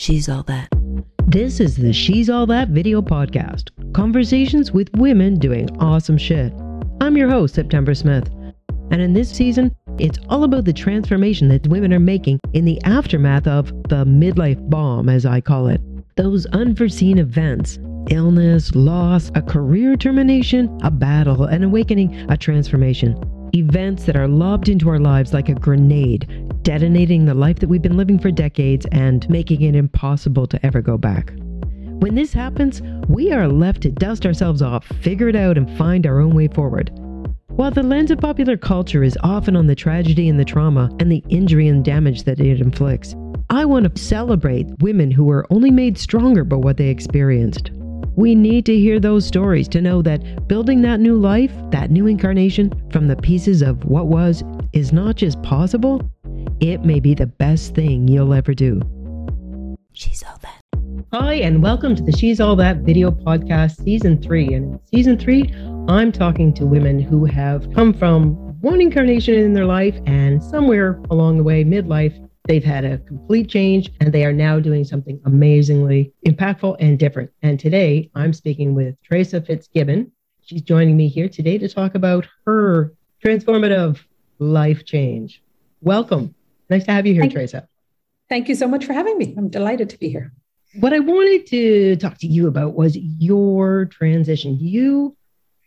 She's All That. This is the She's All That video podcast conversations with women doing awesome shit. I'm your host, September Smith. And in this season, it's all about the transformation that women are making in the aftermath of the midlife bomb, as I call it. Those unforeseen events illness, loss, a career termination, a battle, an awakening, a transformation. Events that are lobbed into our lives like a grenade, detonating the life that we've been living for decades and making it impossible to ever go back. When this happens, we are left to dust ourselves off, figure it out, and find our own way forward. While the lens of popular culture is often on the tragedy and the trauma and the injury and damage that it inflicts, I want to celebrate women who were only made stronger by what they experienced. We need to hear those stories to know that building that new life, that new incarnation from the pieces of what was, is not just possible, it may be the best thing you'll ever do. She's all that. Hi, and welcome to the She's All That video podcast, season three. And in season three, I'm talking to women who have come from one incarnation in their life, and somewhere along the way, midlife, they've had a complete change and they are now doing something amazingly impactful and different. And today, I'm speaking with Teresa Fitzgibbon. She's joining me here today to talk about her transformative life change. Welcome. Nice to have you here, Thank Teresa. Thank you so much for having me. I'm delighted to be here. What I wanted to talk to you about was your transition. You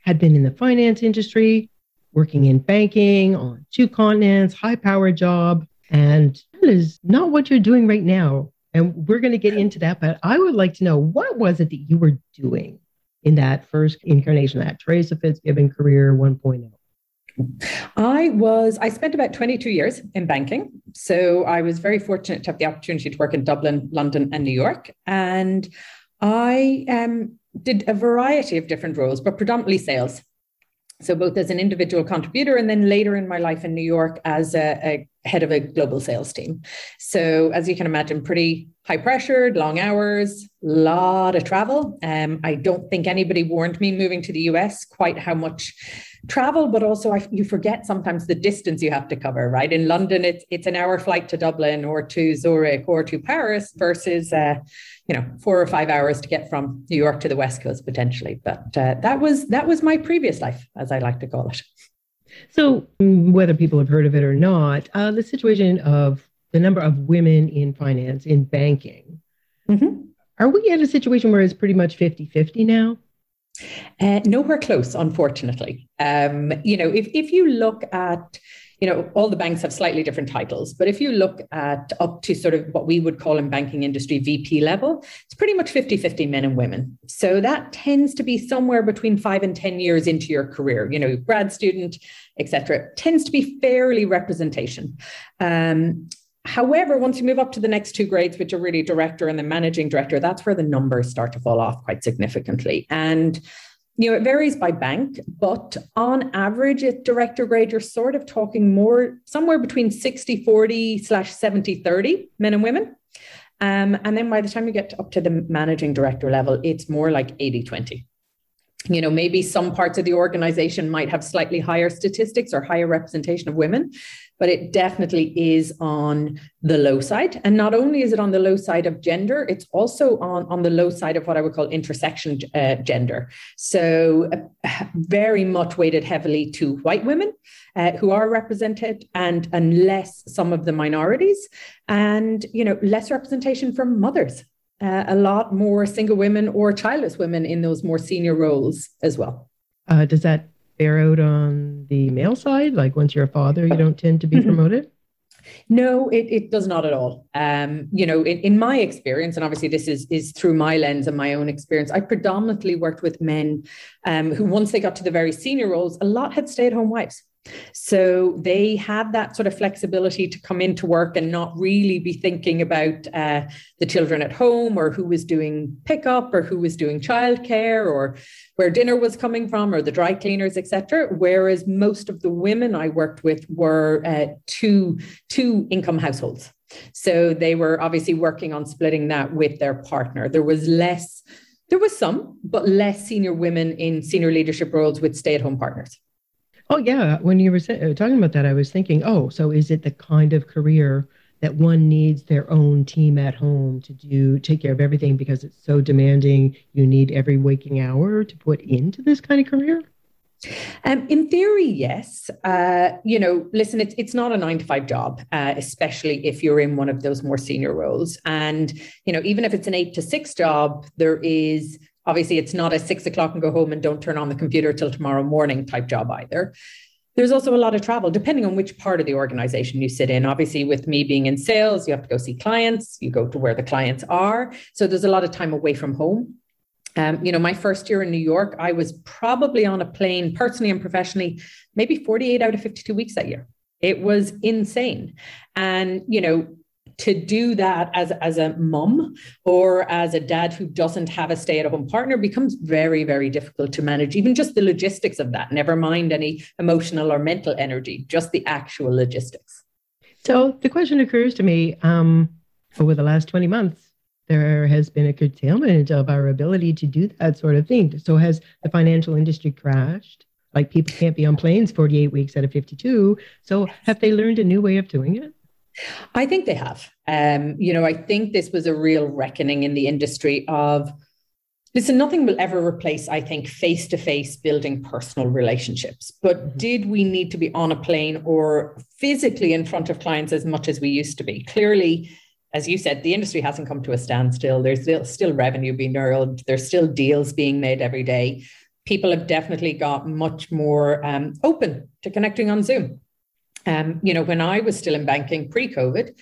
had been in the finance industry, working in banking on two continents, high power job, and that is not what you're doing right now. And we're going to get into that, but I would like to know what was it that you were doing in that first incarnation, that Teresa Fitzgibbon career oh? 1.0? I was, I spent about 22 years in banking. So I was very fortunate to have the opportunity to work in Dublin, London, and New York. And I um, did a variety of different roles, but predominantly sales. So both as an individual contributor and then later in my life in New York as a, a head of a global sales team. So as you can imagine, pretty high pressured, long hours, a lot of travel. Um, I don't think anybody warned me moving to the US quite how much travel, but also I, you forget sometimes the distance you have to cover. Right in London, it's it's an hour flight to Dublin or to Zurich or to Paris versus uh, you know four or five hours to get from New York to the West Coast potentially. But uh, that was that was my previous life, as I like to call it. So, whether people have heard of it or not, uh, the situation of the number of women in finance, in banking, mm-hmm. are we at a situation where it's pretty much 50 50 now? Uh, nowhere close, unfortunately. Um, you know, if, if you look at you know, all the banks have slightly different titles, but if you look at up to sort of what we would call in banking industry VP level, it's pretty much 50 50 men and women. So that tends to be somewhere between five and 10 years into your career, you know, grad student, etc. tends to be fairly representation. Um, However, once you move up to the next two grades, which are really director and the managing director, that's where the numbers start to fall off quite significantly. And you know, it varies by bank, but on average, at director grade, you're sort of talking more somewhere between 60 40 slash 70 30 men and women. Um, and then by the time you get up to the managing director level, it's more like 80 20 you know maybe some parts of the organization might have slightly higher statistics or higher representation of women but it definitely is on the low side. And not only is it on the low side of gender it's also on, on the low side of what i would call intersection uh, gender. So uh, very much weighted heavily to white women uh, who are represented and and some of the minorities and you know less representation from mothers uh, a lot more single women or childless women in those more senior roles as well. Uh, does that bear out on the male side? Like once you're a father, you don't tend to be mm-hmm. promoted? No, it, it does not at all. Um, you know, in, in my experience, and obviously this is is through my lens and my own experience, I predominantly worked with men um, who, once they got to the very senior roles, a lot had stay at home wives. So they had that sort of flexibility to come into work and not really be thinking about uh, the children at home or who was doing pickup or who was doing childcare or where dinner was coming from or the dry cleaners, etc. Whereas most of the women I worked with were uh, two two income households. So they were obviously working on splitting that with their partner. There was less, there was some, but less senior women in senior leadership roles with stay at home partners. Oh yeah, when you were uh, talking about that, I was thinking, oh, so is it the kind of career that one needs their own team at home to do take care of everything because it's so demanding. You need every waking hour to put into this kind of career. Um, in theory, yes. Uh, you know, listen, it's it's not a nine to five job, uh, especially if you're in one of those more senior roles. And you know, even if it's an eight to six job, there is obviously it's not a six o'clock and go home and don't turn on the computer till tomorrow morning type job either. There's also a lot of travel, depending on which part of the organization you sit in. Obviously, with me being in sales, you have to go see clients, you go to where the clients are. So there's a lot of time away from home. Um, you know, my first year in New York, I was probably on a plane, personally and professionally, maybe 48 out of 52 weeks that year. It was insane. And, you know, to do that as, as a mom or as a dad who doesn't have a stay at home partner becomes very, very difficult to manage, even just the logistics of that, never mind any emotional or mental energy, just the actual logistics. So the question occurs to me um, over the last 20 months, there has been a curtailment of our ability to do that sort of thing. So has the financial industry crashed? Like people can't be on planes 48 weeks out of 52. So have they learned a new way of doing it? I think they have. Um, you know, I think this was a real reckoning in the industry of listen, nothing will ever replace, I think, face to face building personal relationships. But mm-hmm. did we need to be on a plane or physically in front of clients as much as we used to be? Clearly, as you said, the industry hasn't come to a standstill. There's still, still revenue being earned, there's still deals being made every day. People have definitely got much more um, open to connecting on Zoom. Um, you know, when I was still in banking pre COVID,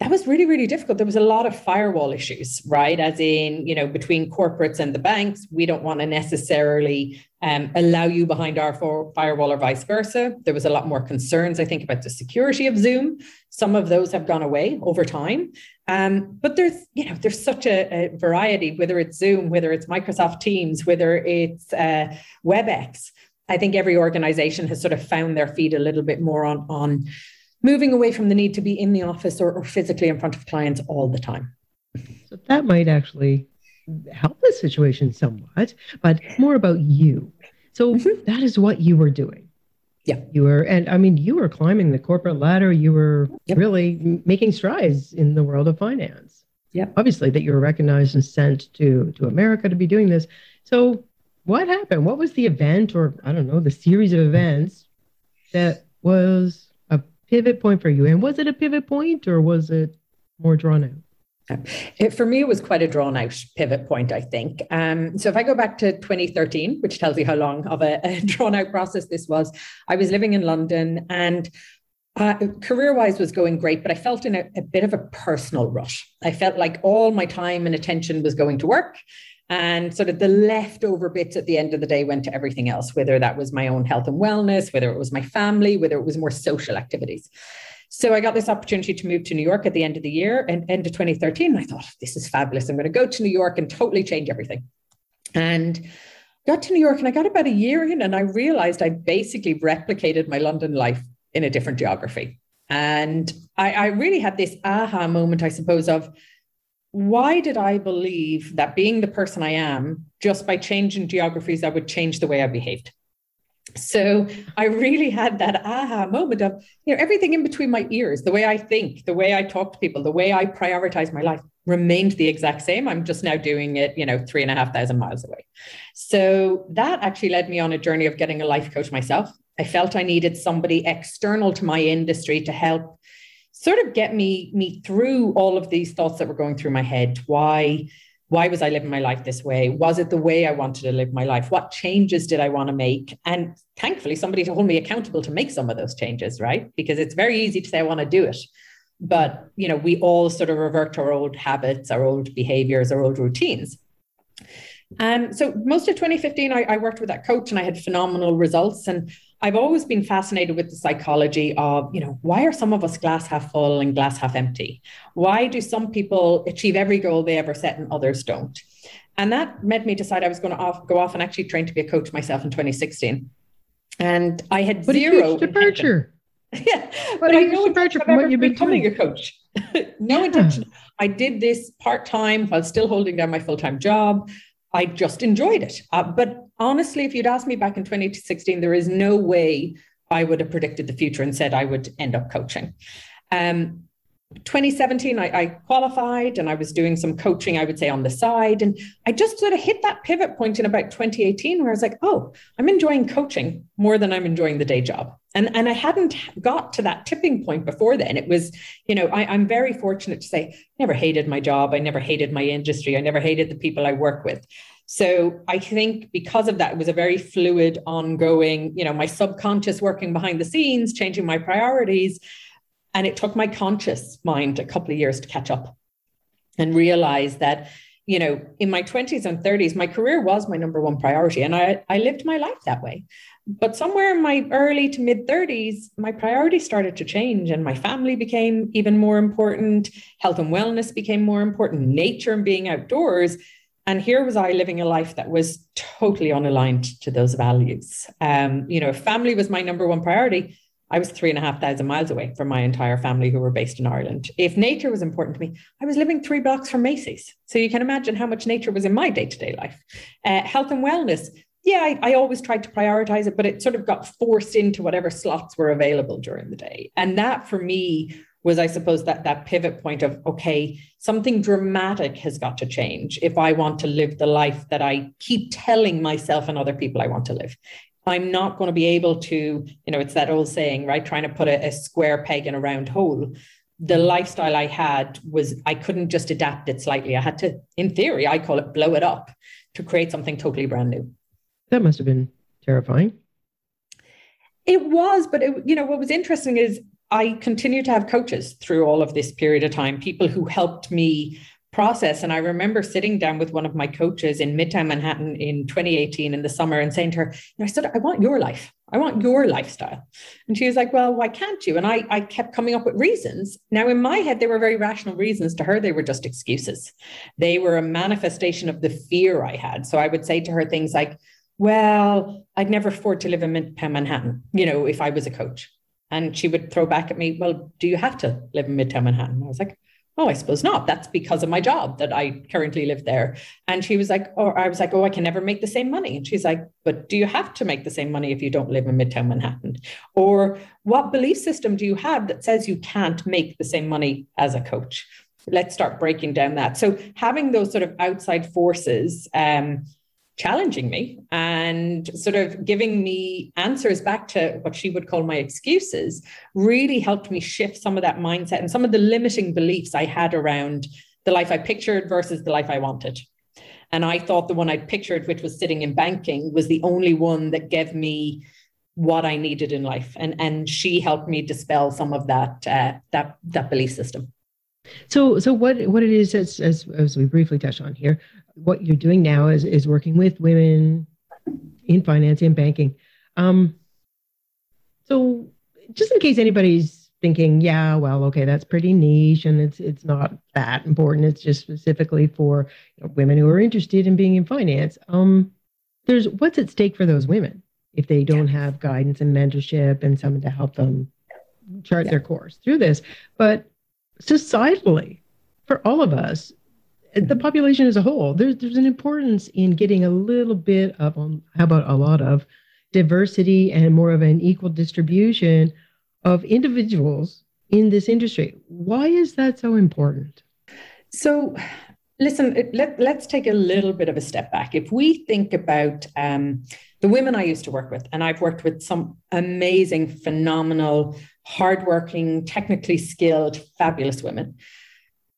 that was really, really difficult. There was a lot of firewall issues, right? As in, you know, between corporates and the banks, we don't want to necessarily um, allow you behind our firewall or vice versa. There was a lot more concerns, I think, about the security of Zoom. Some of those have gone away over time. Um, but there's, you know, there's such a, a, variety, whether it's Zoom, whether it's Microsoft Teams, whether it's uh, WebEx. I think every organization has sort of found their feet a little bit more on, on moving away from the need to be in the office or, or physically in front of clients all the time. So that might actually help the situation somewhat, but more about you. So mm-hmm. that is what you were doing. Yeah. You were, and I mean, you were climbing the corporate ladder. You were yep. really making strides in the world of finance. Yeah. Obviously, that you were recognized and sent to to America to be doing this. So what happened? What was the event, or I don't know, the series of events that was a pivot point for you? And was it a pivot point, or was it more drawn out? It, for me, it was quite a drawn out pivot point, I think. Um, so if I go back to 2013, which tells you how long of a, a drawn out process this was, I was living in London and uh, career wise was going great, but I felt in a, a bit of a personal rush. I felt like all my time and attention was going to work and sort of the leftover bits at the end of the day went to everything else, whether that was my own health and wellness, whether it was my family, whether it was more social activities. So I got this opportunity to move to New York at the end of the year and end of 2013. I thought, this is fabulous. I'm going to go to New York and totally change everything. And got to New York and I got about a year in and I realized I basically replicated my London life in a different geography. And I, I really had this aha moment, I suppose, of why did I believe that being the person I am, just by changing geographies, I would change the way I behaved? So I really had that aha moment of, you know, everything in between my ears, the way I think, the way I talk to people, the way I prioritize my life remained the exact same. I'm just now doing it, you know, three and a half thousand miles away. So that actually led me on a journey of getting a life coach myself. I felt I needed somebody external to my industry to help sort of get me me through all of these thoughts that were going through my head. Why why was i living my life this way? Was it the way i wanted to live my life? What changes did i want to make? And thankfully somebody to hold me accountable to make some of those changes right? Because it's very easy to say i want to do it. But you know we all sort of revert to our old habits our old behaviors our old routines. And so most of 2015 I, I worked with that coach and i had phenomenal results. And I've always been fascinated with the psychology of, you know, why are some of us glass half full and glass half empty? Why do some people achieve every goal they ever set and others don't? And that made me decide I was going to off, go off and actually train to be a coach myself in 2016. And I had what zero departure. yeah, but I know departure from what you've been becoming doing. a coach. no yeah. intention. I did this part time while still holding down my full time job. I just enjoyed it. Uh, but honestly, if you'd asked me back in 2016, there is no way I would have predicted the future and said I would end up coaching. Um, 2017, I, I, qualified and I was doing some coaching, I would say, on the side. And I just sort of hit that pivot point in about 2018 where I was like, oh, I'm enjoying coaching more than I'm enjoying the day job. And, and I hadn't got to that tipping point before then. It was, you know, I, I'm very fortunate to say, I never hated my job. I never hated my industry. I never hated the people I work with. So I think because of that, it was a very fluid, ongoing, you know, my subconscious working behind the scenes, changing my priorities. And it took my conscious mind a couple of years to catch up and realize that, you know, in my 20s and 30s, my career was my number one priority. And I, I lived my life that way. But somewhere in my early to mid 30s, my priorities started to change and my family became even more important. Health and wellness became more important, nature and being outdoors. And here was I living a life that was totally unaligned to those values. Um, you know, family was my number one priority. I was three and a half thousand miles away from my entire family who were based in Ireland. If nature was important to me, I was living three blocks from Macy's. So you can imagine how much nature was in my day to day life. Uh, health and wellness. Yeah, I, I, always tried to prioritize it, but it sort of got forced into whatever slots were available during the day. And that for me was I suppose that that pivot point of okay, something dramatic has got to change if I want to live the life that I keep telling myself and other people I want to live. I'm not going to be able to, you know, it's that old saying, right? Trying to put a, a square peg in a round hole. The lifestyle I had was I couldn't just adapt it slightly. I had to, in theory, I call it blow it up to create something totally brand new. That must have been terrifying. It was, but it, you know what was interesting is I continued to have coaches through all of this period of time, people who helped me process. And I remember sitting down with one of my coaches in Midtown Manhattan in 2018 in the summer and saying to her, I said, I want your life. I want your lifestyle. And she was like, Well, why can't you? And I, I kept coming up with reasons. Now, in my head, they were very rational reasons. To her, they were just excuses. They were a manifestation of the fear I had. So I would say to her things like, Well, I'd never afford to live in Midtown Manhattan, you know, if I was a coach. And she would throw back at me, Well, do you have to live in Midtown Manhattan? I was like, Oh, I suppose not. That's because of my job that I currently live there. And she was like, Or I was like, Oh, I can never make the same money. And she's like, But do you have to make the same money if you don't live in Midtown Manhattan? Or what belief system do you have that says you can't make the same money as a coach? Let's start breaking down that. So having those sort of outside forces, um, challenging me and sort of giving me answers back to what she would call my excuses really helped me shift some of that mindset and some of the limiting beliefs I had around the life I pictured versus the life I wanted. And I thought the one I pictured, which was sitting in banking, was the only one that gave me what I needed in life. And, and she helped me dispel some of that, uh, that, that belief system. So, so what what it is as, as as we briefly touched on here, what you're doing now is is working with women in finance and banking. Um, so, just in case anybody's thinking, yeah, well, okay, that's pretty niche, and it's it's not that important. It's just specifically for you know, women who are interested in being in finance. Um, there's what's at stake for those women if they don't have guidance and mentorship and someone to help them chart yeah. their course through this. But societally, for all of us, the population as a whole, there's there's an importance in getting a little bit of, um, how about a lot of diversity and more of an equal distribution of individuals in this industry. Why is that so important? So, listen, let, let's take a little bit of a step back. If we think about um, the women I used to work with, and I've worked with some amazing, phenomenal, hardworking, technically skilled, fabulous women.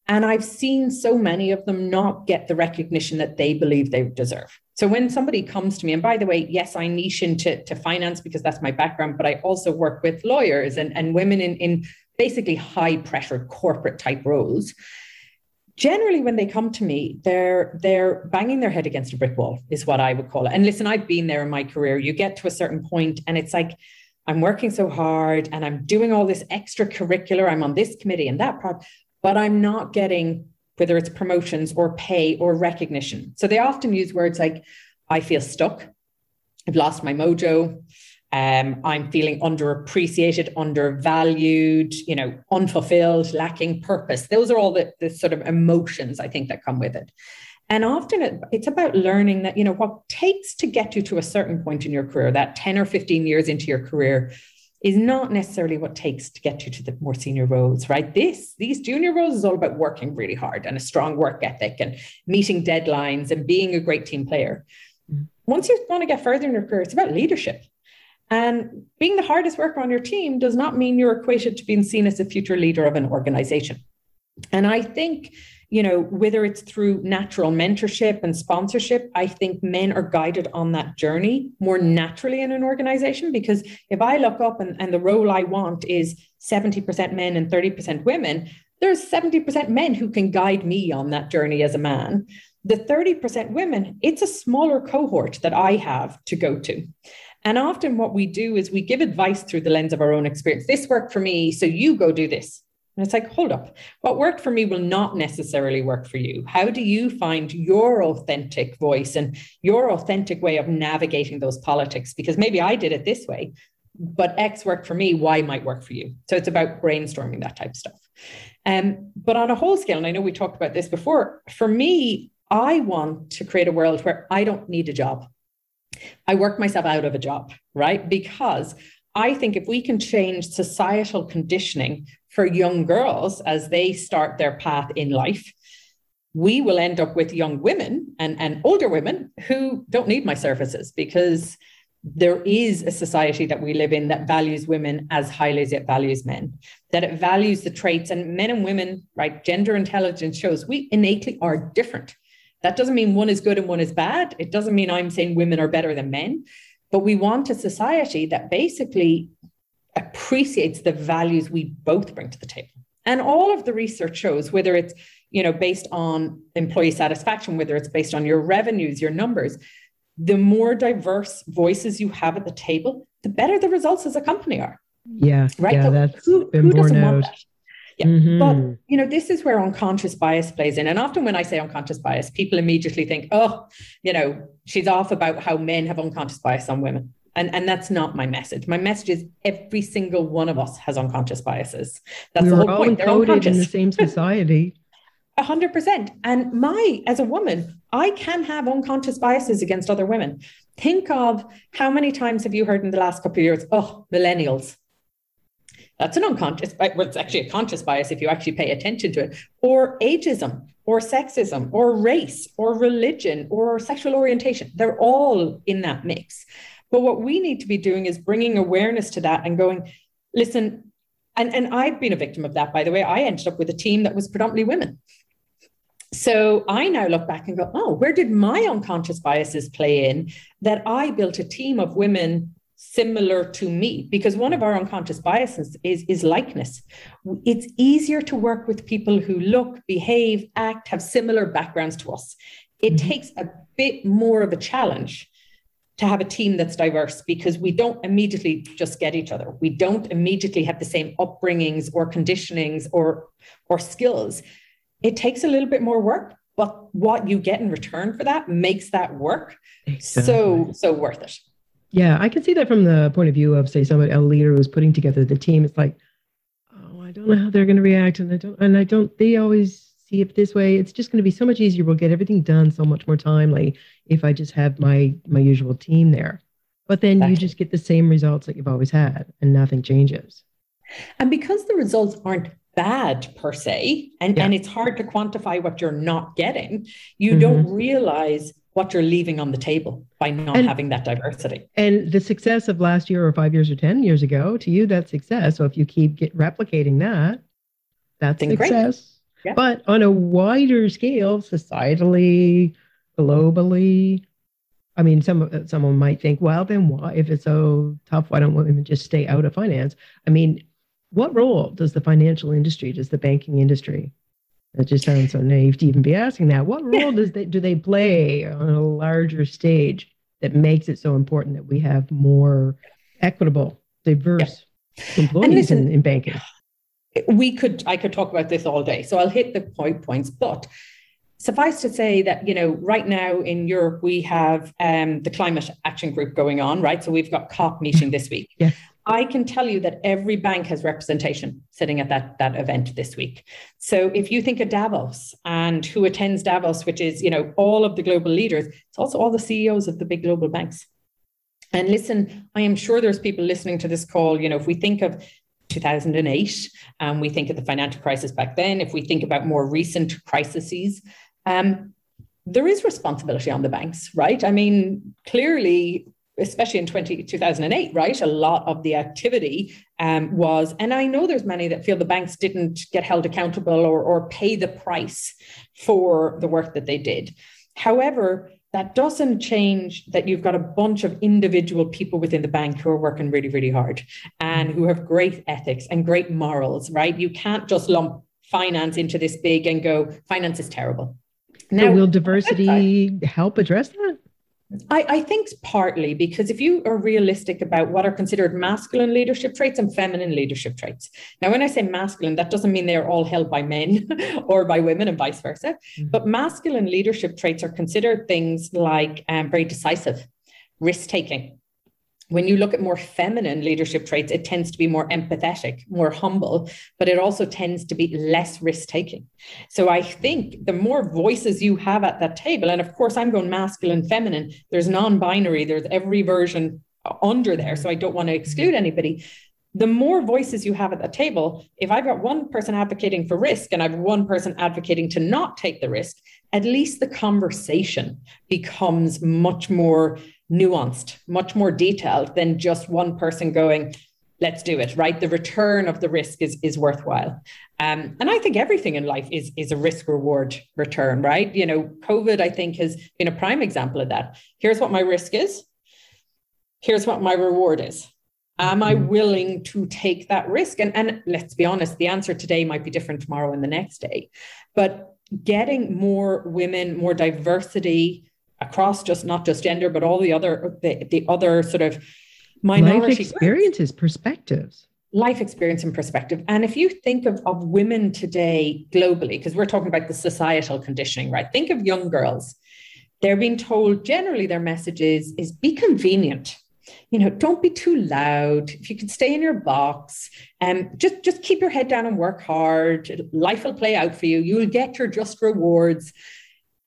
And I've seen so many of them not get the recognition that they believe they deserve. So when somebody comes to me, and by the way, yes, I niche into to finance because that's my background, but I also work with lawyers and, and women in, in basically high pressure corporate type roles. Generally, when they come to me, they're they're banging their head against a brick wall, is what I would call it. And listen, I've been there in my career. You get to a certain point, and it's like, I'm working so hard and I'm doing all this extracurricular. I'm on this committee and that part, but I'm not getting whether it's promotions or pay or recognition. So they often use words like, I feel stuck, I've lost my mojo, um, I'm feeling underappreciated, undervalued, you know, unfulfilled, lacking purpose. Those are all the, the sort of emotions I think that come with it. And often it, it's about learning that, you know, what takes to get you to a certain point in your career, that 10 or 15 years into your career, is not necessarily what takes to get you to the more senior roles, right? This, these junior roles is all about working really hard and a strong work ethic and meeting deadlines and being a great team player. Mm. Once you want to get further in your career, it's about leadership. And being the hardest worker on your team does not mean you're equated to being seen as a future leader of an organization. And I think you know, whether it's through natural mentorship and sponsorship, I think men are guided on that journey more naturally in an organization. Because if I look up and, and the role I want is 70% men and 30% women, there's 70% men who can guide me on that journey as a man. The 30% women, it's a smaller cohort that I have to go to. And often what we do is we give advice through the lens of our own experience. This worked for me, so you go do this. And it's like, hold up, what worked for me will not necessarily work for you. How do you find your authentic voice and your authentic way of navigating those politics? Because maybe I did it this way, but X worked for me, Y might work for you. So it's about brainstorming that type of stuff. Um, but on a whole scale, and I know we talked about this before, for me, I want to create a world where I don't need a job. I work myself out of a job, right? Because I think if we can change societal conditioning for young girls as they start their path in life, we will end up with young women and, and older women who don't need my services because there is a society that we live in that values women as highly as it values men, that it values the traits and men and women, right? Gender intelligence shows we innately are different. That doesn't mean one is good and one is bad. It doesn't mean I'm saying women are better than men, but we want a society that basically appreciates the values we both bring to the table. And all of the research shows, whether it's you know based on employee satisfaction, whether it's based on your revenues, your numbers, the more diverse voices you have at the table, the better the results as a company are. Yeah, right. Yeah, so that's who, who doesn't out. want that? Yeah. Mm-hmm. But you know, this is where unconscious bias plays in. And often when I say unconscious bias, people immediately think, oh, you know, she's off about how men have unconscious bias on women. And, and that's not my message. My message is every single one of us has unconscious biases. That's we the whole point. They're encoded in the same society. A hundred percent. And my, as a woman, I can have unconscious biases against other women. Think of how many times have you heard in the last couple of years, oh, millennials. That's an unconscious, well, it's actually a conscious bias if you actually pay attention to it, or ageism, or sexism, or race, or religion, or sexual orientation. They're all in that mix. But what we need to be doing is bringing awareness to that and going, listen, and, and I've been a victim of that, by the way. I ended up with a team that was predominantly women. So I now look back and go, oh, where did my unconscious biases play in that I built a team of women similar to me? Because one of our unconscious biases is, is likeness. It's easier to work with people who look, behave, act, have similar backgrounds to us. It mm-hmm. takes a bit more of a challenge to have a team that's diverse because we don't immediately just get each other. We don't immediately have the same upbringings or conditionings or or skills. It takes a little bit more work, but what you get in return for that makes that work exactly. so so worth it. Yeah, I can see that from the point of view of say somebody a leader who's putting together the team. It's like, oh, I don't know how they're going to react, and I don't, and I don't. They always see it this way it's just going to be so much easier we'll get everything done so much more timely if i just have my my usual team there but then exactly. you just get the same results that you've always had and nothing changes and because the results aren't bad per se and, yeah. and it's hard to quantify what you're not getting you mm-hmm. don't realize what you're leaving on the table by not and, having that diversity. And the success of last year or five years or 10 years ago, to you, that's success. So if you keep get replicating that, that's success. But on a wider scale, societally, globally, I mean, some uh, someone might think, well, then why, if it's so tough, why don't women just stay out of finance? I mean, what role does the financial industry, does the banking industry? That just sounds so naive to even be asking that. What role does they do they play on a larger stage that makes it so important that we have more equitable, diverse yeah. employees listen, in, in banking? we could i could talk about this all day so i'll hit the point points but suffice to say that you know right now in europe we have um, the climate action group going on right so we've got cop meeting this week yeah. I can tell you that every bank has representation sitting at that that event this week so if you think of davos and who attends davos which is you know all of the global leaders it's also all the ceos of the big global banks And listen, I am sure there's people listening to this call. You know, if we think of 2008, and um, we think of the financial crisis back then, if we think about more recent crises, um, there is responsibility on the banks, right? I mean, clearly, especially in 20, 2008, right? A lot of the activity um, was, and I know there's many that feel the banks didn't get held accountable or, or pay the price for the work that they did. However, that doesn't change that you've got a bunch of individual people within the bank who are working really, really hard and who have great ethics and great morals, right? You can't just lump finance into this big and go, finance is terrible. Now, so will diversity help address that? I, I think partly because if you are realistic about what are considered masculine leadership traits and feminine leadership traits. Now, when I say masculine, that doesn't mean they're all held by men or by women and vice versa. Mm-hmm. But masculine leadership traits are considered things like um, very decisive, risk taking, when you look at more feminine leadership traits, it tends to be more empathetic, more humble, but it also tends to be less risk taking. So I think the more voices you have at that table, and of course, I'm going masculine, feminine, there's non binary, there's every version under there. So I don't want to exclude mm-hmm. anybody. The more voices you have at the table, if I've got one person advocating for risk and I've one person advocating to not take the risk, at least the conversation becomes much more nuanced, much more detailed than just one person going, let's do it, right? The return of the risk is, is worthwhile. Um, and I think everything in life is, is a risk reward return, right? You know, COVID, I think, has been a prime example of that. Here's what my risk is. Here's what my reward is. Am I mm-hmm. willing to take that risk? And, and let's be honest, the answer today might be different tomorrow and the next day. But getting more women, more diversity, across just not just gender, but all the other the, the other sort of minority life experiences, groups. perspectives. Life experience and perspective. And if you think of, of women today globally, because we're talking about the societal conditioning, right? Think of young girls. They're being told generally their message is, is be convenient you know don't be too loud if you can stay in your box and um, just just keep your head down and work hard life will play out for you you'll get your just rewards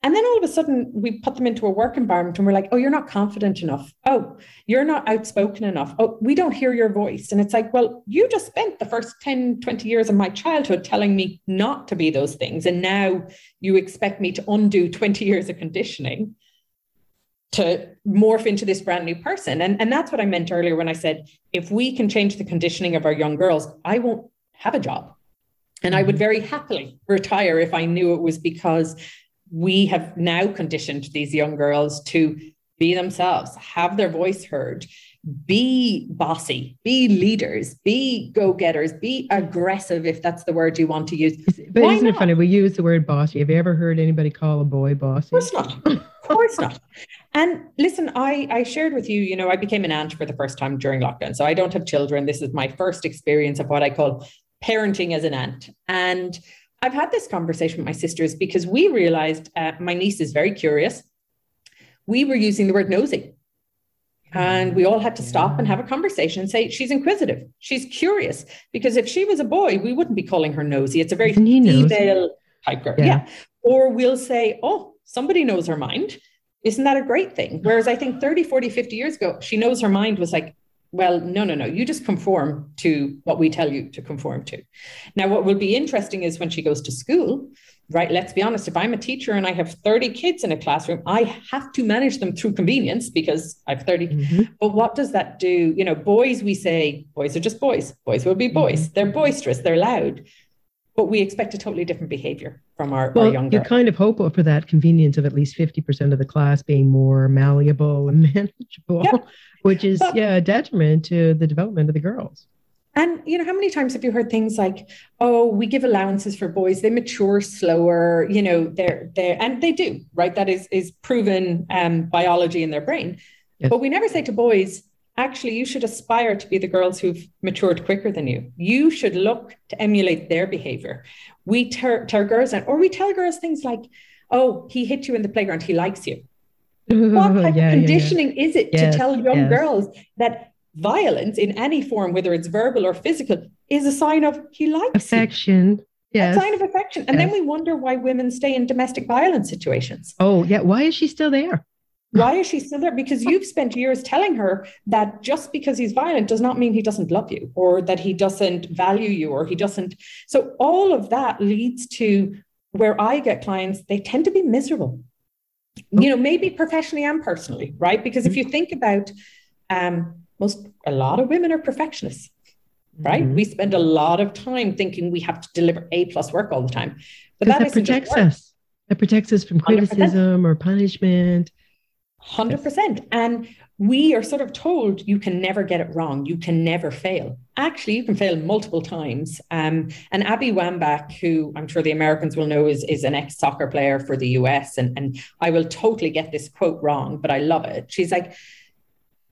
and then all of a sudden, we put them into a work environment and we're like, oh, you're not confident enough. Oh, you're not outspoken enough. Oh, we don't hear your voice. And it's like, well, you just spent the first 10, 20 years of my childhood telling me not to be those things. And now you expect me to undo 20 years of conditioning to morph into this brand new person. And, and that's what I meant earlier when I said, if we can change the conditioning of our young girls, I won't have a job. And I would mm-hmm. very happily retire if I knew it was because we have now conditioned these young girls to be themselves, have their voice heard, be bossy, be leaders, be go getters, be aggressive, if that's the word you want to use. But Why isn't not? it funny? We use the word bossy. Have you ever heard anybody call a boy bossy? Of course not. Of course not. And listen, I, I shared with you, you know, I became an aunt for the first time during lockdown. So I don't have children. This is my first experience of what I call parenting as an aunt. And I've had this conversation with my sisters because we realized uh, my niece is very curious. We were using the word nosy. And we all had to stop and have a conversation and say, she's inquisitive. She's curious. Because if she was a boy, we wouldn't be calling her nosy. It's a very female type girl. Yeah. yeah. Or we'll say, oh, somebody knows her mind. Isn't that a great thing? Whereas I think 30, 40, 50 years ago, she knows her mind was like, well, no, no, no. You just conform to what we tell you to conform to. Now, what will be interesting is when she goes to school, right? Let's be honest. If I'm a teacher and I have 30 kids in a classroom, I have to manage them through convenience because I have 30. Mm-hmm. But what does that do? You know, boys, we say boys are just boys. Boys will be boys. Mm-hmm. They're boisterous, they're loud. But we expect a totally different behavior from our, well, our young You kind of hope for that convenience of at least 50% of the class being more malleable and manageable. Yeah. which is but, yeah a detriment to the development of the girls. And you know how many times have you heard things like oh we give allowances for boys. They mature slower you know they're they're and they do right? That is is proven um, biology in their brain. Yes. but we never say to boys actually you should aspire to be the girls who've matured quicker than you you should look to emulate their behavior we tell, girls and or we tell girls things like oh he hit you in the playground he likes you what type yeah, of conditioning yeah, yeah. is it yes, to tell young yes. girls that violence in any form, whether it's verbal or physical, is a sign of he likes affection? Yes. A sign of affection. And yes. then we wonder why women stay in domestic violence situations. Oh, yeah. Why is she still there? Why is she still there? Because you've spent years telling her that just because he's violent does not mean he doesn't love you or that he doesn't value you or he doesn't. So, all of that leads to where I get clients, they tend to be miserable, you know, maybe professionally and personally, right? Because if you think about um, most, a lot of women are perfectionists, right? Mm-hmm. We spend a lot of time thinking we have to deliver A plus work all the time. But that, that protects us. That protects us from criticism 100%. or punishment. 100%. And we are sort of told you can never get it wrong. You can never fail. Actually, you can fail multiple times. Um, and Abby Wambach, who I'm sure the Americans will know is, is an ex soccer player for the US, and, and I will totally get this quote wrong, but I love it. She's like,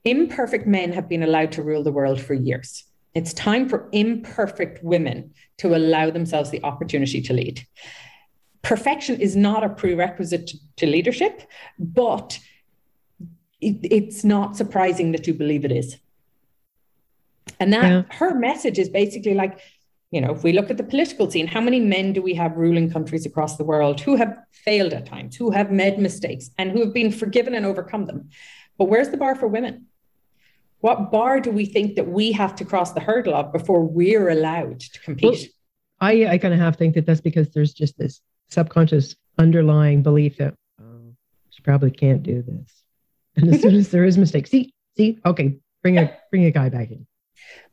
imperfect men have been allowed to rule the world for years. It's time for imperfect women to allow themselves the opportunity to lead. Perfection is not a prerequisite to, to leadership, but it, it's not surprising that you believe it is. And that yeah. her message is basically like, you know, if we look at the political scene, how many men do we have ruling countries across the world who have failed at times, who have made mistakes, and who have been forgiven and overcome them? But where's the bar for women? What bar do we think that we have to cross the hurdle of before we're allowed to compete? Well, I, I kind of have to think that that's because there's just this subconscious underlying belief that oh, she probably can't do this. And as soon as there is mistake, see, see, okay, bring a bring a guy back in.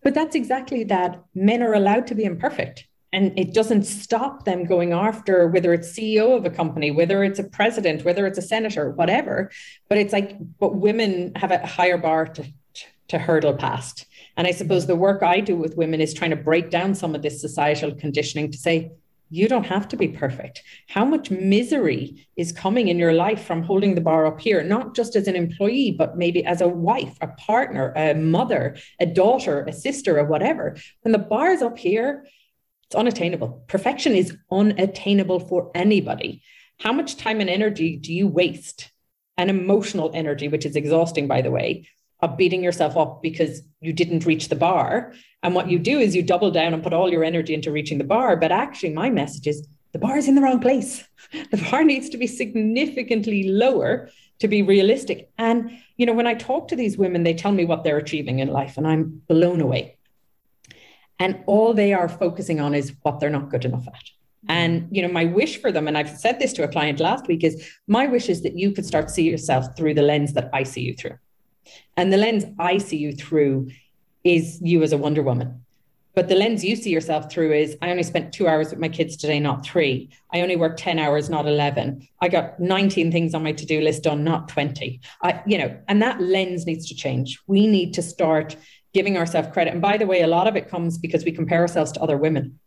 But that's exactly that. Men are allowed to be imperfect. And it doesn't stop them going after whether it's CEO of a company, whether it's a president, whether it's a senator, whatever. But it's like, but women have a higher bar to, to hurdle past. And I suppose the work I do with women is trying to break down some of this societal conditioning to say, you don't have to be perfect. How much misery is coming in your life from holding the bar up here, not just as an employee, but maybe as a wife, a partner, a mother, a daughter, a sister, or whatever. When the bar is up here, it's unattainable. Perfection is unattainable for anybody. How much time and energy do you waste? And emotional energy, which is exhausting, by the way, of beating yourself up because you didn't reach the bar. And what you do is you double down and put all your energy into reaching the bar. But actually, my message is the bar is in the wrong place. The bar needs to be significantly lower to be realistic. And, you know, when I talk to these women, they tell me what they're achieving in life, and I'm blown away. And all they are focusing on is what they're not good enough at. And you know, my wish for them, and I've said this to a client last week, is my wish is that you could start to see yourself through the lens that I see you through. And the lens I see you through is you as a Wonder Woman. But the lens you see yourself through is I only spent two hours with my kids today, not three. I only worked 10 hours, not 11. I got 19 things on my to do list done, not 20. I, you know, and that lens needs to change. We need to start giving ourselves credit. And by the way, a lot of it comes because we compare ourselves to other women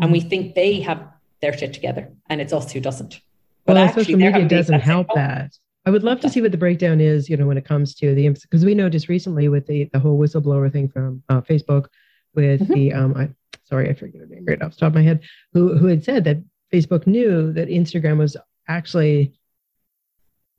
and we think they have their shit together and it's us who doesn't. But well, actually, social media doesn't help that. I would love to see what the breakdown is, you know, when it comes to the because we know just recently with the the whole whistleblower thing from uh, Facebook, with mm-hmm. the um, I sorry I forget her name right off the top of my head, who who had said that Facebook knew that Instagram was actually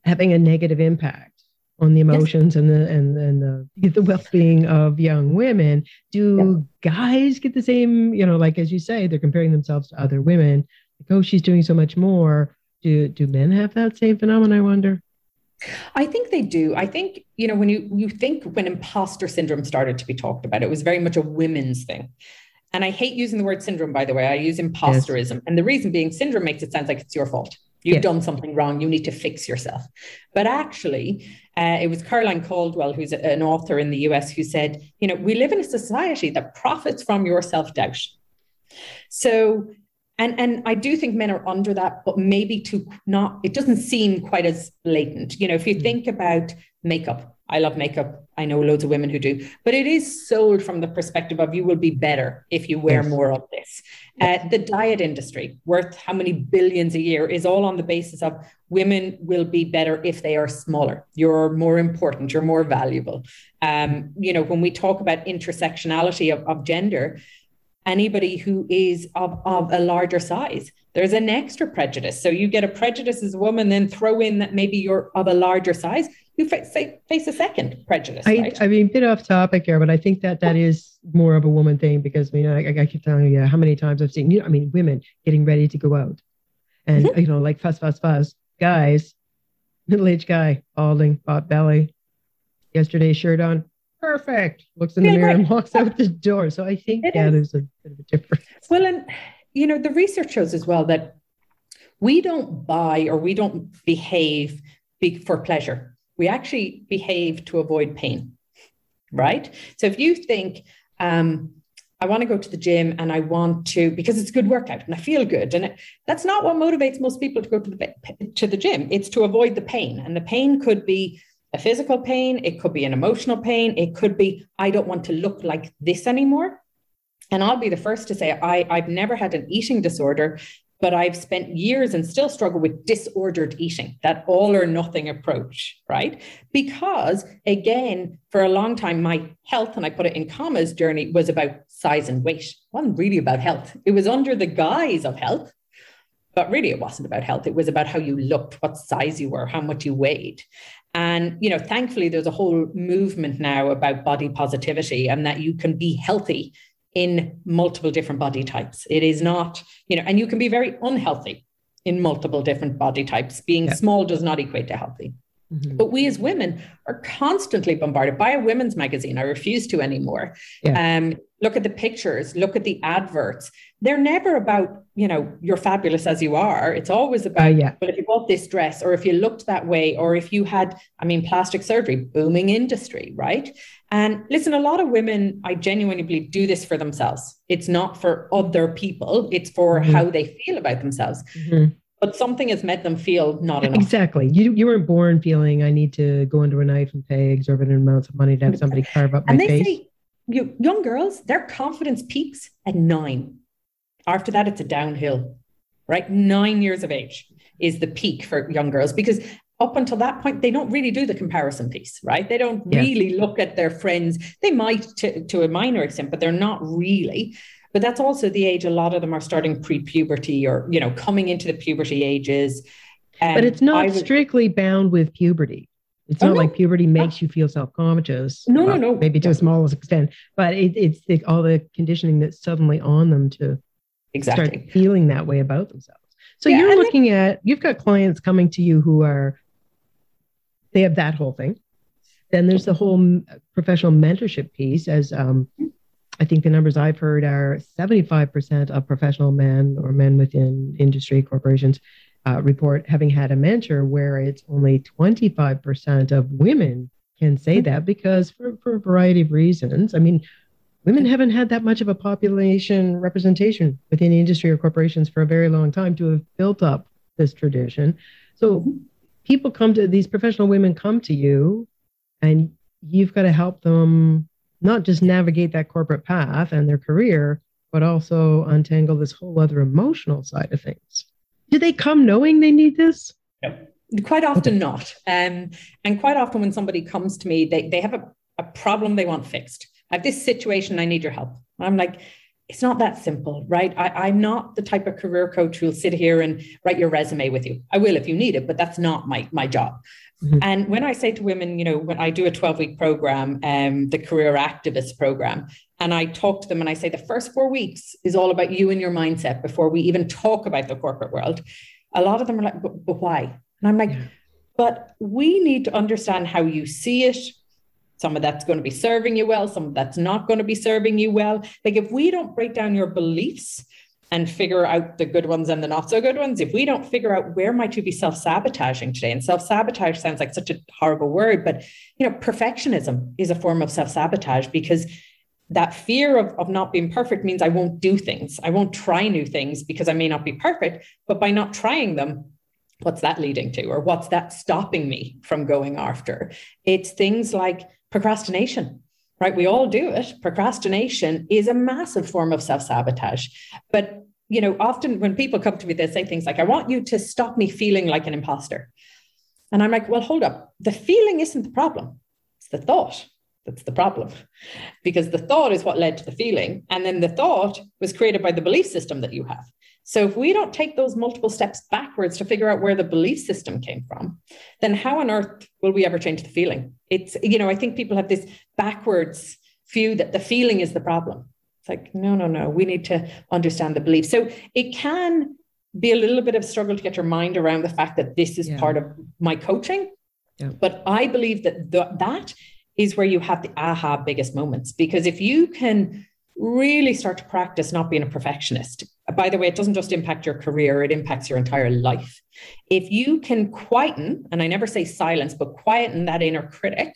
having a negative impact on the emotions yes. and the and and the, the well-being of young women. Do yeah. guys get the same? You know, like as you say, they're comparing themselves to other women. Like, oh, she's doing so much more. Do do men have that same phenomenon? I wonder. I think they do. I think, you know, when you you think when imposter syndrome started to be talked about, it was very much a women's thing. And I hate using the word syndrome, by the way. I use imposterism. Yes. And the reason being syndrome makes it sound like it's your fault. You've yes. done something wrong. You need to fix yourself. But actually, uh, it was Caroline Caldwell, who's an author in the US, who said, you know, we live in a society that profits from your self doubt. So and and I do think men are under that, but maybe to not. It doesn't seem quite as blatant. You know, if you mm. think about makeup, I love makeup. I know loads of women who do, but it is sold from the perspective of you will be better if you wear more of this. Uh, the diet industry, worth how many billions a year, is all on the basis of women will be better if they are smaller. You're more important. You're more valuable. Um, you know, when we talk about intersectionality of, of gender, anybody who is of, of a larger size. There's an extra prejudice. So you get a prejudice as a woman, then throw in that maybe you're of a larger size. You face, face a second prejudice. I, right? I mean, bit off topic here, but I think that that is more of a woman thing because I mean, I, I keep telling you how many times I've seen, you know, I mean, women getting ready to go out and, mm-hmm. you know, like fuss, fuss, fuss, guys middle aged guy, balding, pot belly, yesterday's shirt on. Perfect. Looks in the yeah, mirror right. and walks out the door. So I think, it yeah, is. there's a bit of a difference. Well, and, you know, the research shows as well that we don't buy or we don't behave for pleasure. We actually behave to avoid pain, right? So if you think, um, I want to go to the gym and I want to because it's a good workout and I feel good. And it, that's not what motivates most people to go to the to the gym. It's to avoid the pain, and the pain could be a physical pain, it could be an emotional pain, it could be I don't want to look like this anymore. And I'll be the first to say I I've never had an eating disorder but I've spent years and still struggle with disordered eating, that all or nothing approach, right? Because again, for a long time, my health, and I put it in commas, journey was about size and weight. Wasn't really about health. It was under the guise of health, but really it wasn't about health. It was about how you looked, what size you were, how much you weighed. And, you know, thankfully, there's a whole movement now about body positivity and that you can be healthy in multiple different body types. It is not, you know, and you can be very unhealthy in multiple different body types. Being yeah. small does not equate to healthy. Mm-hmm. But we as women are constantly bombarded by a women's magazine. I refuse to anymore. Yeah. Um, look at the pictures, look at the adverts. They're never about, you know, you're fabulous as you are. It's always about, uh, yeah. but if you bought this dress or if you looked that way or if you had, I mean, plastic surgery, booming industry, right? And listen, a lot of women, I genuinely believe, do this for themselves. It's not for other people, it's for mm-hmm. how they feel about themselves. Mm-hmm but something has made them feel not enough. Exactly. You you weren't born feeling I need to go into a knife and pay exorbitant amounts of money to have somebody carve up my and they face. Say, you, young girls, their confidence peaks at nine. After that, it's a downhill, right? Nine years of age is the peak for young girls because up until that point, they don't really do the comparison piece, right? They don't really look at their friends. They might to, to a minor extent, but they're not really. But that's also the age a lot of them are starting pre-puberty or you know coming into the puberty ages. And but it's not would, strictly bound with puberty. It's oh, not no. like puberty makes you feel self-conscious. No, well, no, no. Maybe to a small extent, but it, it's the, all the conditioning that's suddenly on them to exactly. start feeling that way about themselves. So yeah, you're looking at you've got clients coming to you who are they have that whole thing. Then there's the whole professional mentorship piece, as um, I think the numbers I've heard are 75% of professional men or men within industry corporations uh, report having had a mentor, where it's only 25% of women can say mm-hmm. that because for, for a variety of reasons. I mean, women haven't had that much of a population representation within industry or corporations for a very long time to have built up this tradition. So mm-hmm. people come to these professional women come to you and you've got to help them not just navigate that corporate path and their career, but also untangle this whole other emotional side of things. Do they come knowing they need this? Yep. Quite often not. Um, and quite often when somebody comes to me, they, they have a, a problem they want fixed. I have this situation, I need your help. I'm like, it's not that simple, right? I, am not the type of career coach who'll sit here and write your resume with you. I will if you need it, but that's not my my job. Mm-hmm. And when I say to women, you know, when I do a 12 week program, um, the Career Activist program, and I talk to them and I say the first four weeks is all about you and your mindset before we even talk about the corporate world. A lot of them are like, but, but why? And I'm like, yeah. but we need to understand how you see it. Some of that's going to be serving you well, some of that's not going to be serving you well. Like if we don't break down your beliefs, and figure out the good ones and the not so good ones, if we don't figure out where might you be self-sabotaging today, and self-sabotage sounds like such a horrible word, but you know, perfectionism is a form of self-sabotage because that fear of, of not being perfect means I won't do things. I won't try new things because I may not be perfect. But by not trying them, what's that leading to? Or what's that stopping me from going after? It's things like procrastination right? We all do it. Procrastination is a massive form of self sabotage. But, you know, often when people come to me, they say things like, I want you to stop me feeling like an imposter. And I'm like, well, hold up. The feeling isn't the problem, it's the thought that's the problem. Because the thought is what led to the feeling. And then the thought was created by the belief system that you have. So if we don't take those multiple steps backwards to figure out where the belief system came from, then how on earth will we ever change the feeling? It's, you know, I think people have this backwards view that the feeling is the problem. It's like, no, no, no, we need to understand the belief. So it can be a little bit of struggle to get your mind around the fact that this is Yeah. part of my coaching. Yeah. But I believe that th- that is where you have the aha biggest moments. Because if you can really start to practice not being a perfectionist, by the way, it doesn't just impact your career, it impacts your entire life. If you can quieten, and I never say silence, but quieten that inner critic,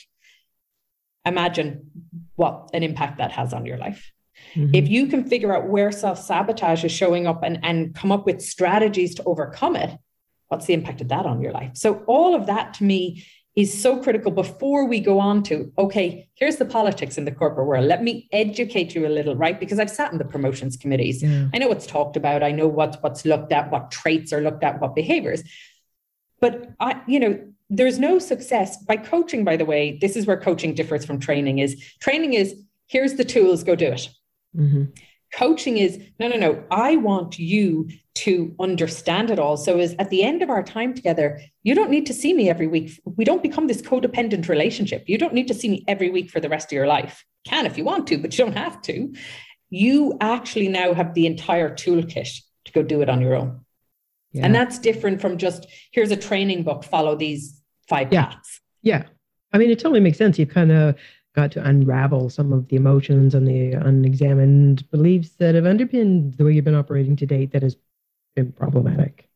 imagine what an impact that has on your life. Mhm. If you can figure out where self sabotage is showing up and, and come up with strategies to overcome it, what's the impact of that on your life? So, all of that to me is so critical before we go on to, okay, here's the politics in the corporate world. Let me educate you a little, right? Because I've sat in the promotions committees. Yeah. I know what's talked about. I know what, what's looked at, what traits are looked at, what behaviors. But I, you know, there's no success by coaching, by the way. This is where coaching differs from training is training is here's the tools, go do it. Mhm. Coaching is no, no, no. I want you to understand it all. So, is at the end of our time together, you don't need to see me every week. We don't become this codependent relationship. You don't need to see me every week for the rest of your life. Can if you want to, but you don't have to. You actually now have the entire toolkit to go do it on your own. Yeah. And that's different from just here's a training book, follow these five Yeah. paths. Yeah. I mean, it totally makes sense. You've kind of got to unravel some of the emotions and the unexamined beliefs that have underpinned the way you've been operating to date that has been problematic.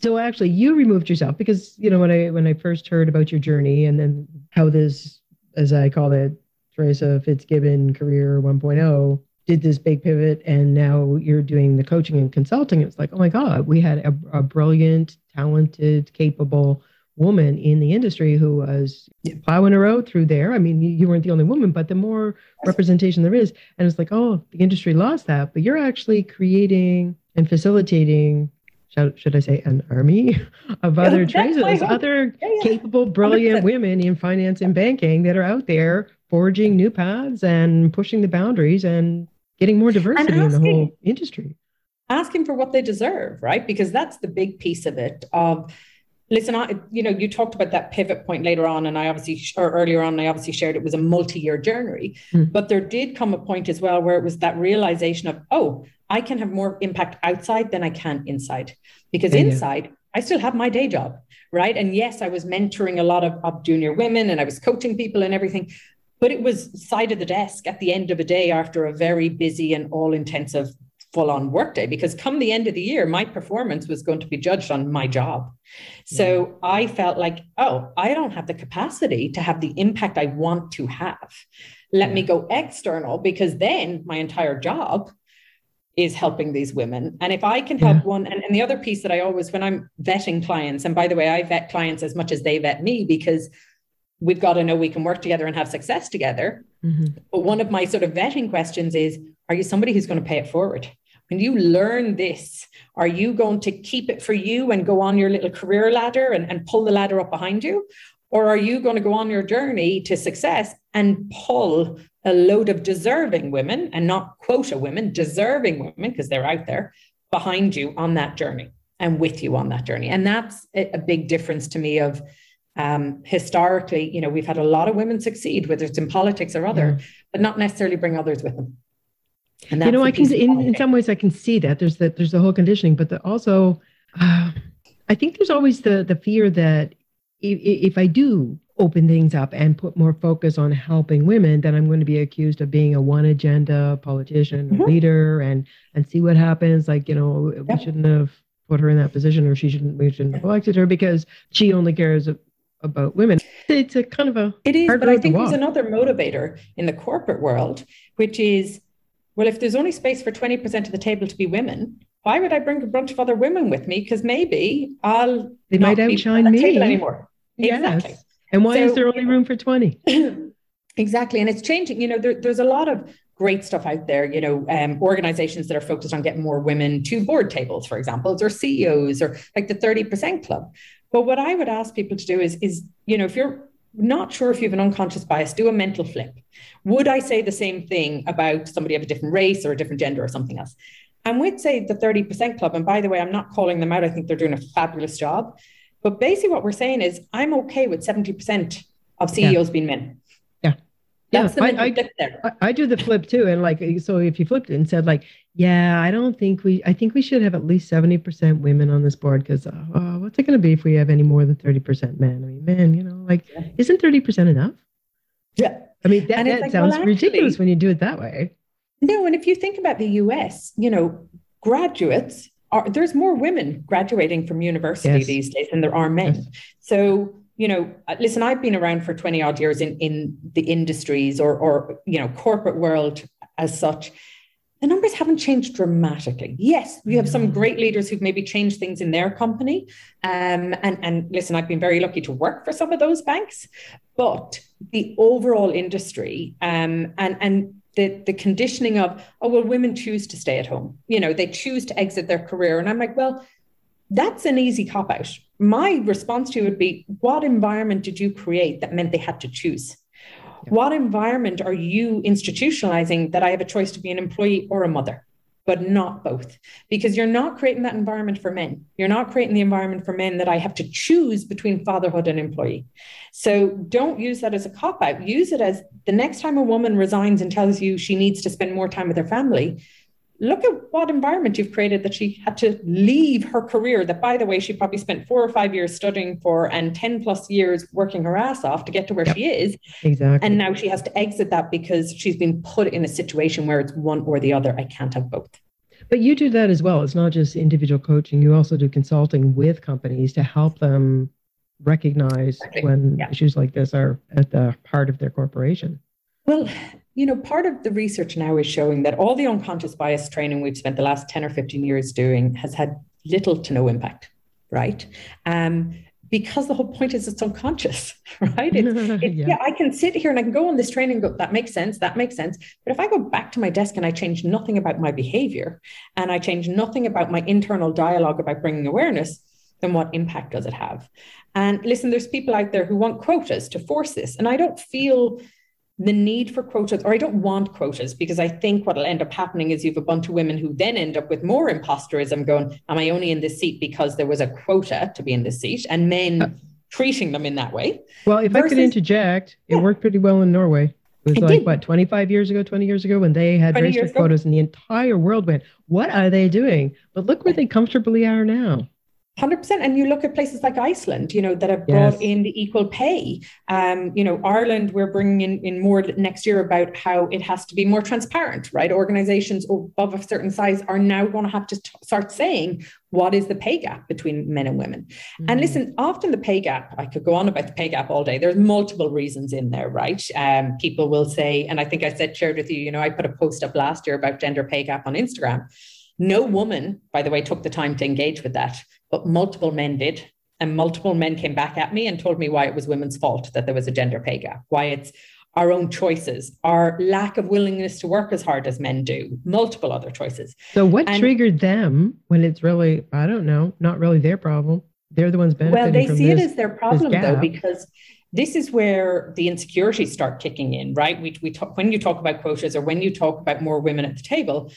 So actually you removed yourself because, you know, when I when I first heard about your journey and then how this, as I call it, Teresa Fitzgibbon career 1.0 did this big pivot and now you're doing the coaching and consulting. It's like, oh my God, we had a, a brilliant, talented, capable woman in the industry who was plowing her out through there. I mean, you, weren't the only woman, but the more representation there is, and it's like, oh, the industry lost that, but you're actually creating and facilitating. Should, should I say an army of other my other Yeah, yeah. capable, brilliant 100%. women in finance and banking that are out there forging new paths and pushing the boundaries and getting more diversity in the whole industry. asking for what they deserve, right? Because that's the big piece of it. Of listen, I, you know, you talked about that pivot point later on, and I obviously, or earlier on, I obviously shared it was a multi-year journey. Mm. But there did come a point as well where it was that realization of, oh, I can have more impact outside than I can inside, because Yeah, yeah. inside I still have my day job, right? And yes, I was mentoring a lot of, of junior women, and I was coaching people and everything. But it was side of the desk at the end of a day after a very busy and all intensive full on workday because come the end of the year, my performance was going to be judged on my job. So I felt like, oh, I don't have the capacity to have the impact I want to have. Let me go external because then my entire job is helping these women. And if I can help Yeah. one, and, and the other piece that I always, when I'm vetting clients, and by the way, I vet clients as much as they vet me because we've got to know we can work together and have success together. Mhm. But one of my sort of vetting questions is Are you somebody who's going to pay it forward? When you learn this, are you going to keep it for you and go on your little career ladder and, and pull the ladder up behind you? Or are you going to go on your journey to success and pull a load of deserving women and not quota women, deserving women, because they're out there behind you on that journey and with you on that journey? And that's a a big difference to me of um, historically, you know, we've had a lot of women succeed, whether it's in politics or other, but not necessarily bring others with them. And you know, I can in, in some ways I can see that there's that there's the whole conditioning, but the, also uh, I think there's always the the fear that if, if I do open things up and put more focus on helping women, then I'm going to be accused of being a one agenda politician or Mhm. leader and and see what happens. Like you know, Yep. we shouldn't have put her in that position, or she shouldn't we shouldn't have elected her because she only cares about women. It's a kind of a It is, but I think there's another motivator in the corporate world, which is, well, if there's only space for 20% of the table to be women, why would I bring a bunch of other women with me? Because maybe I'll They not might be outshine me. table anymore. Yes. Exactly. And why is there only room for twenty? exactly. And it's changing. You know, there, there's a lot of great stuff out there, you know, um, organizations that are focused on getting more women to board tables, for example, or CEOs or like the 30% club. But what I would ask people to do is, is, you know, if you're not sure if you have an unconscious bias, do a mental flip. Would I say the same thing about somebody of a different race or a different gender or something else? And we'd say the 30% club, and by the way, I'm not calling them out. I think they're doing a fabulous job. But basically what we're saying is I'm okay with 70% of CEOs being men. Yeah. That's yeah, I. I, I, do the flip too. And like, so if you flipped it and said like, yeah, I don't think we, I think we should have at least 70% women on this board because uh, uh, what's it going to be if we have any more than 30% men? I mean, men, you know, like, yeah. isn't 30% enough? Yeah. I mean, that, that like, sounds well, ridiculous when you do it that way. No. And if you think about the US, you know, graduates are, there's more women graduating from university yes. these days than there are men. Yes. So you know, uh, listen, I've been around for 20 odd years in, in the industries or, or, you know, corporate world as such. The numbers haven't changed dramatically. Yes, we have some great leaders who've maybe changed things in their company. Um, and, and listen, I've been very lucky to work for some of those banks, but the overall industry um, and, and the, the conditioning of, oh, well, women choose to stay at home. You know, they choose to exit their career. And I'm like, well, that's an easy cop out. My response to you would be what environment did you create that meant they had to choose? Yeah. What environment are you institutionalizing that I have a choice to be an employee or a mother, but not both? Because you're not creating that environment for men. You're not creating the environment for men that I have to choose between fatherhood and employee. So don't use that as a cop out. Use it as the next time a woman resigns and tells you she needs to spend more time with her family, look at what environment you've created that she had to leave her career that by the way she probably spent four or five years studying for and 10 plus years working her ass off to get to where yep. she is. Exactly. And now she has to exit that because she's been put in a situation where it's one or the other. I can't have both. But you do that as well. It's not just individual coaching. You also do consulting with companies to help them recognize exactly. when yeah. issues like this are at the heart of their corporation. Well you know, part of the research now is showing that all the unconscious bias training we've spent the last 10 or 15 years doing has had little to no impact, right? Um, because the whole point is it's unconscious, right? It's, it, yeah. yeah. I can sit here and I can go on this training and go, that makes sense, that makes sense. But if I go back to my desk and I change nothing about my behavior and I change nothing about my internal dialogue about bringing awareness, then what impact does it have? And listen, there's people out there who want quotas to force this. And I don't feel the need for quotas, or I don't want quotas because I think what'll end up happening is you have a bunch of women who then end up with more imposterism going, Am I only in this seat because there was a quota to be in this seat? And men uh, treating them in that way. Well, if versus, I could interject, it yeah. worked pretty well in Norway. It was it like, did. what, 25 years ago, 20 years ago, when they had raised their quotas and the entire world went, What are they doing? But look where they comfortably are now. 100% and you look at places like iceland you know that have brought yes. in the equal pay. Um, you know ireland we're bringing in, in more next year about how it has to be more transparent right? Organizations above a certain size are now going to have to t- start saying what is the pay gap between men and women? Mm. and listen often the pay gap i could go on about the pay gap all day. There's multiple reasons in there right? Um, people will say and i think i said shared with you you know i put a post up last year about gender pay gap on instagram. No woman, by the way, took the time to engage with that, but multiple men did. And multiple men came back at me and told me why it was women's fault that there was a gender pay gap, why it's our own choices, our lack of willingness to work as hard as men do, multiple other choices. So, what and, triggered them when it's really, I don't know, not really their problem? They're the ones benefiting. Well, they see this, it as their problem though, because this is where the insecurities start kicking in, right? We, we talk, when you talk about quotas or when you talk about more women at the table,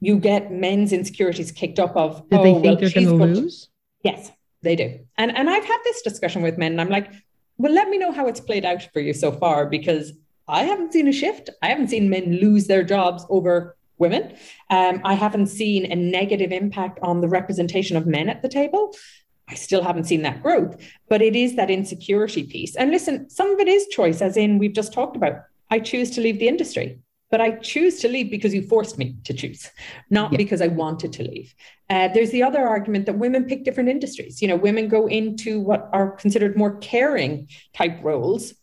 you get men's insecurities kicked up of do oh, they think well, they're going to lose? Yes they do. And and i've had this discussion with men and i'm like well let me know how it's played out for you so far because i haven't seen a shift. I haven't seen men lose their jobs over women. Um, i haven't seen a negative impact on the representation of men at the table. I still haven't seen that growth, but it is that insecurity piece. And listen, some of it is choice, as in we've just talked about. I choose to leave the industry but I choose to leave because you forced me to choose, not yeah. because I wanted to leave. Uh, there's the other argument that women pick different industries. You know, women go into what are considered more caring type roles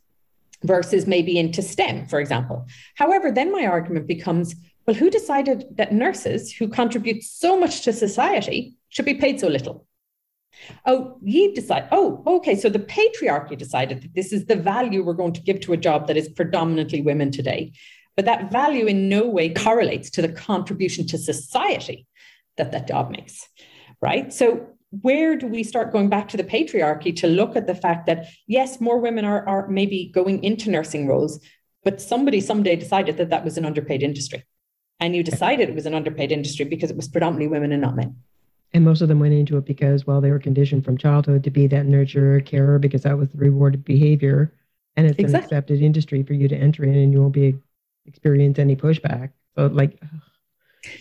versus maybe into STEM, for example. However, then my argument becomes well, who decided that nurses who contribute so much to society should be paid so little? Oh, ye decide. Oh, okay. So the patriarchy decided that this is the value we're going to give to a job that is predominantly women today. But that value in no way correlates to the contribution to society that that job makes, right? So where do we start going back to the patriarchy to look at the fact that yes, more women are, are maybe going into nursing roles, but somebody someday decided that that was an underpaid industry. And you decided it was an underpaid industry because it was predominantly women and not men. And most of them went into it because, well, they were conditioned from childhood to be that nurturer, carer, because that was the rewarded behavior and it's Exactly. an accepted industry for you to enter in, and you won't be experience any pushback. So, like,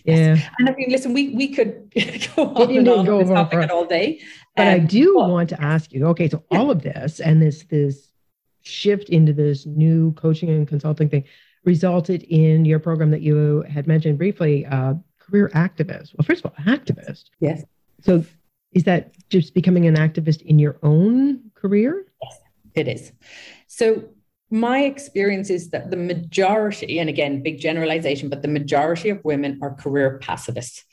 yeah. And I mean, listen, we we could go on and on go on this topic all day. But I Um, do but- want to ask you. Okay, so Yeah. all of this and this this shift into this new coaching and consulting thing resulted in your program that you had mentioned briefly, uh, career activist. Well, first of all, activist. Yes. So, is that just becoming an activist in your own career? Yes, It is. So my experience is that the majority, and again, big generalization, but the majority of women are career pacifists.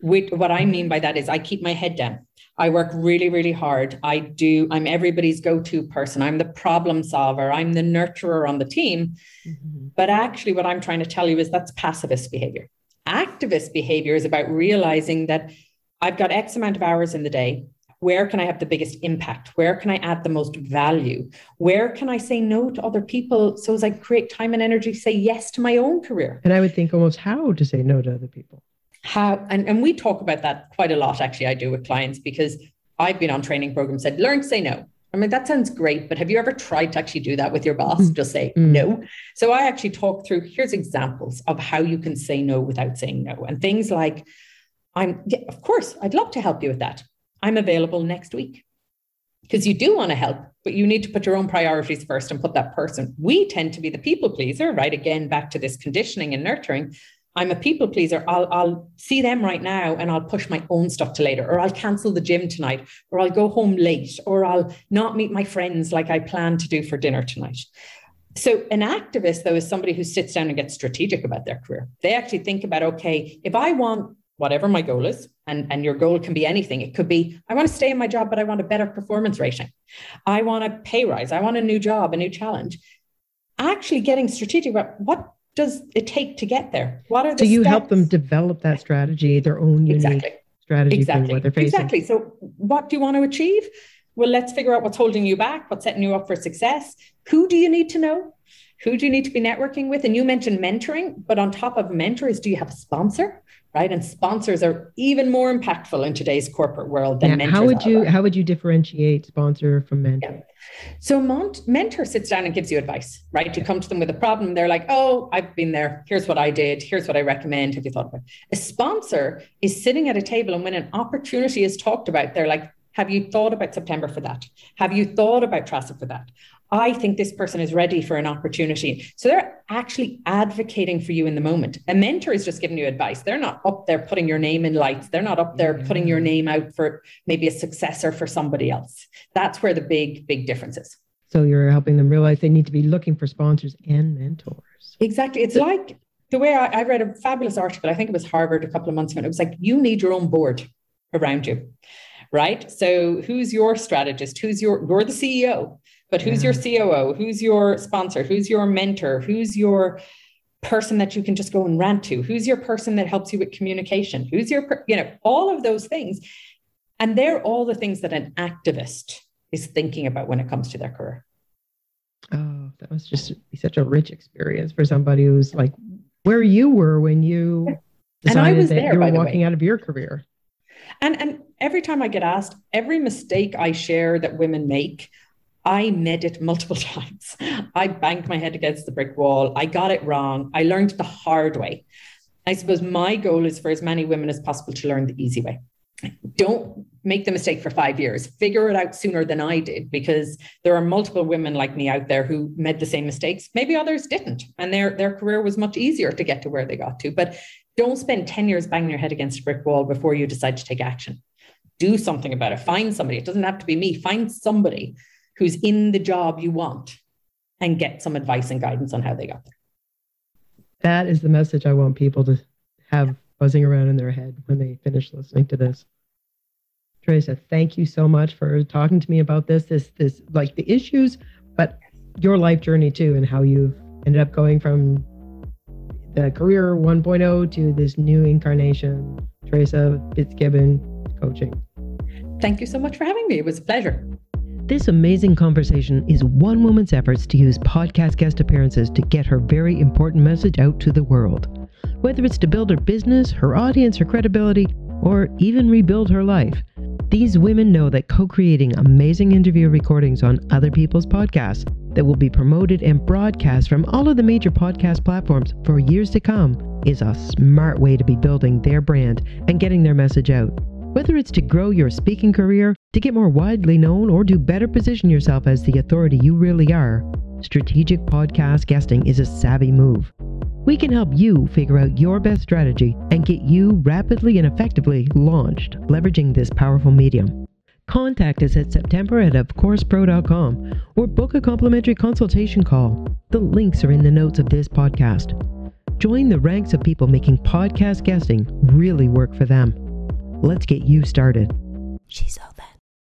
With, what I mean by that is I keep my head down. I work really, really hard. I do, I'm everybody's go-to person. I'm the problem solver. I'm the nurturer on the team. Mm-hmm. But actually, what I'm trying to tell you is that's pacifist behavior. Activist behavior is about realizing that I've got X amount of hours in the day. Where can I have the biggest impact? Where can I add the most value? Where can I say no to other people so as I create time and energy, to say yes to my own career? And I would think almost how to say no to other people. How and, and we talk about that quite a lot, actually, I do with clients because I've been on training programs said, learn to say no. I mean, that sounds great, but have you ever tried to actually do that with your boss? Mm. Just say Mm. no. So I actually talk through here's examples of how you can say no without saying no. And things like, I'm, yeah, of course, I'd love to help you with that. I'm available next week because you do want to help, but you need to put your own priorities first and put that person. We tend to be the people pleaser, right? Again, back to this conditioning and nurturing. I'm a people pleaser. I'll, I'll see them right now and I'll push my own stuff to later, or I'll cancel the gym tonight, or I'll go home late, or I'll not meet my friends like I plan to do for dinner tonight. So, an activist, though, is somebody who sits down and gets strategic about their career. They actually think about, okay, if I want whatever my goal is, and, and your goal can be anything, it could be, I want to stay in my job, but I want a better performance rating. I want a pay rise. I want a new job, a new challenge. Actually, getting strategic about what does it take to get there? What are the So you help them develop that strategy, their own unique exactly strategy for exactly what they're facing. exactly so what do you want to achieve well let's figure out what's holding you back what's setting you up for success who do you need to know who do you need to be networking with and you mentioned mentoring but on top of mentors do you have a sponsor right and sponsors are even more impactful in today's corporate world than Yeah, mentors how would you how would you differentiate sponsor from mentor? Yeah. So Mont- mentor sits down and gives you advice, right? You come to them with a problem. They're like, oh, I've been there. Here's what I did. Here's what I recommend. Have you thought about it? A sponsor is sitting at a table and when an opportunity is talked about, they're like, have you thought about September for that? Have you thought about Teresa for that? I think this person is ready for an opportunity. So they're actually advocating for you in the moment. A mentor is just giving you advice. They're not up there putting your name in lights. They're not up there putting your mm-hmm. name out for maybe a successor for somebody else. That's where the big, big difference is. So you're helping them realize they need to be looking for sponsors and mentors. Exactly. It's like the way I, I read a fabulous article, I think it was Harvard a couple of months ago. and It was like, you need your own board around you, right? So who's your strategist? Who's your, you're the CEO, but who's your COO? Who's your sponsor? Who's your mentor? Who's your person that you can just go and rant to? Who's your person that helps you with communication? Who's your, per- you know, all of those things. And they're all the things that an activist is thinking about when it comes to their career. Oh, that must just be such a rich experience for somebody who's like where you were when you And I decided was that there, you were walking way. out of your career. And and every time I get asked, every mistake I share that women make, I made it multiple times. I banged my head against the brick wall. I got it wrong. I learned the hard way. I suppose my goal is for as many women as possible to learn the easy way. Don't make the mistake for five years. Figure it out sooner than I did because there are multiple women like me out there who made the same mistakes. Maybe others didn't, and their, their career was much easier to get to where they got to. But don't spend 10 years banging your head against a brick wall before you decide to take action. Do something about it. Find somebody. It doesn't have to be me. Find somebody who's in the job you want and get some advice and guidance on how they got there. That is the message I want people to have buzzing around in their head when they finish listening to this. Teresa, thank you so much for talking to me about this, this, this, like the issues, but your life journey too, and how you've ended up going from the career 1.0 to this new incarnation, Teresa Fitzgibbon coaching. Thank you so much for having me. It was a pleasure. This amazing conversation is one woman's efforts to use podcast guest appearances to get her very important message out to the world. Whether it's to build her business, her audience, her credibility, or even rebuild her life, These women know that co creating amazing interview recordings on other people's podcasts that will be promoted and broadcast from all of the major podcast platforms for years to come is a smart way to be building their brand and getting their message out. Whether it's to grow your speaking career, to get more widely known, or to better position yourself as the authority you really are, strategic podcast guesting is a savvy move. We can help you figure out your best strategy and get you rapidly and effectively launched, leveraging this powerful medium. Contact us at September at ofcoursepro.com or book a complimentary consultation call. The links are in the notes of this podcast. Join the ranks of people making podcast guesting really work for them. Let's get you started. She's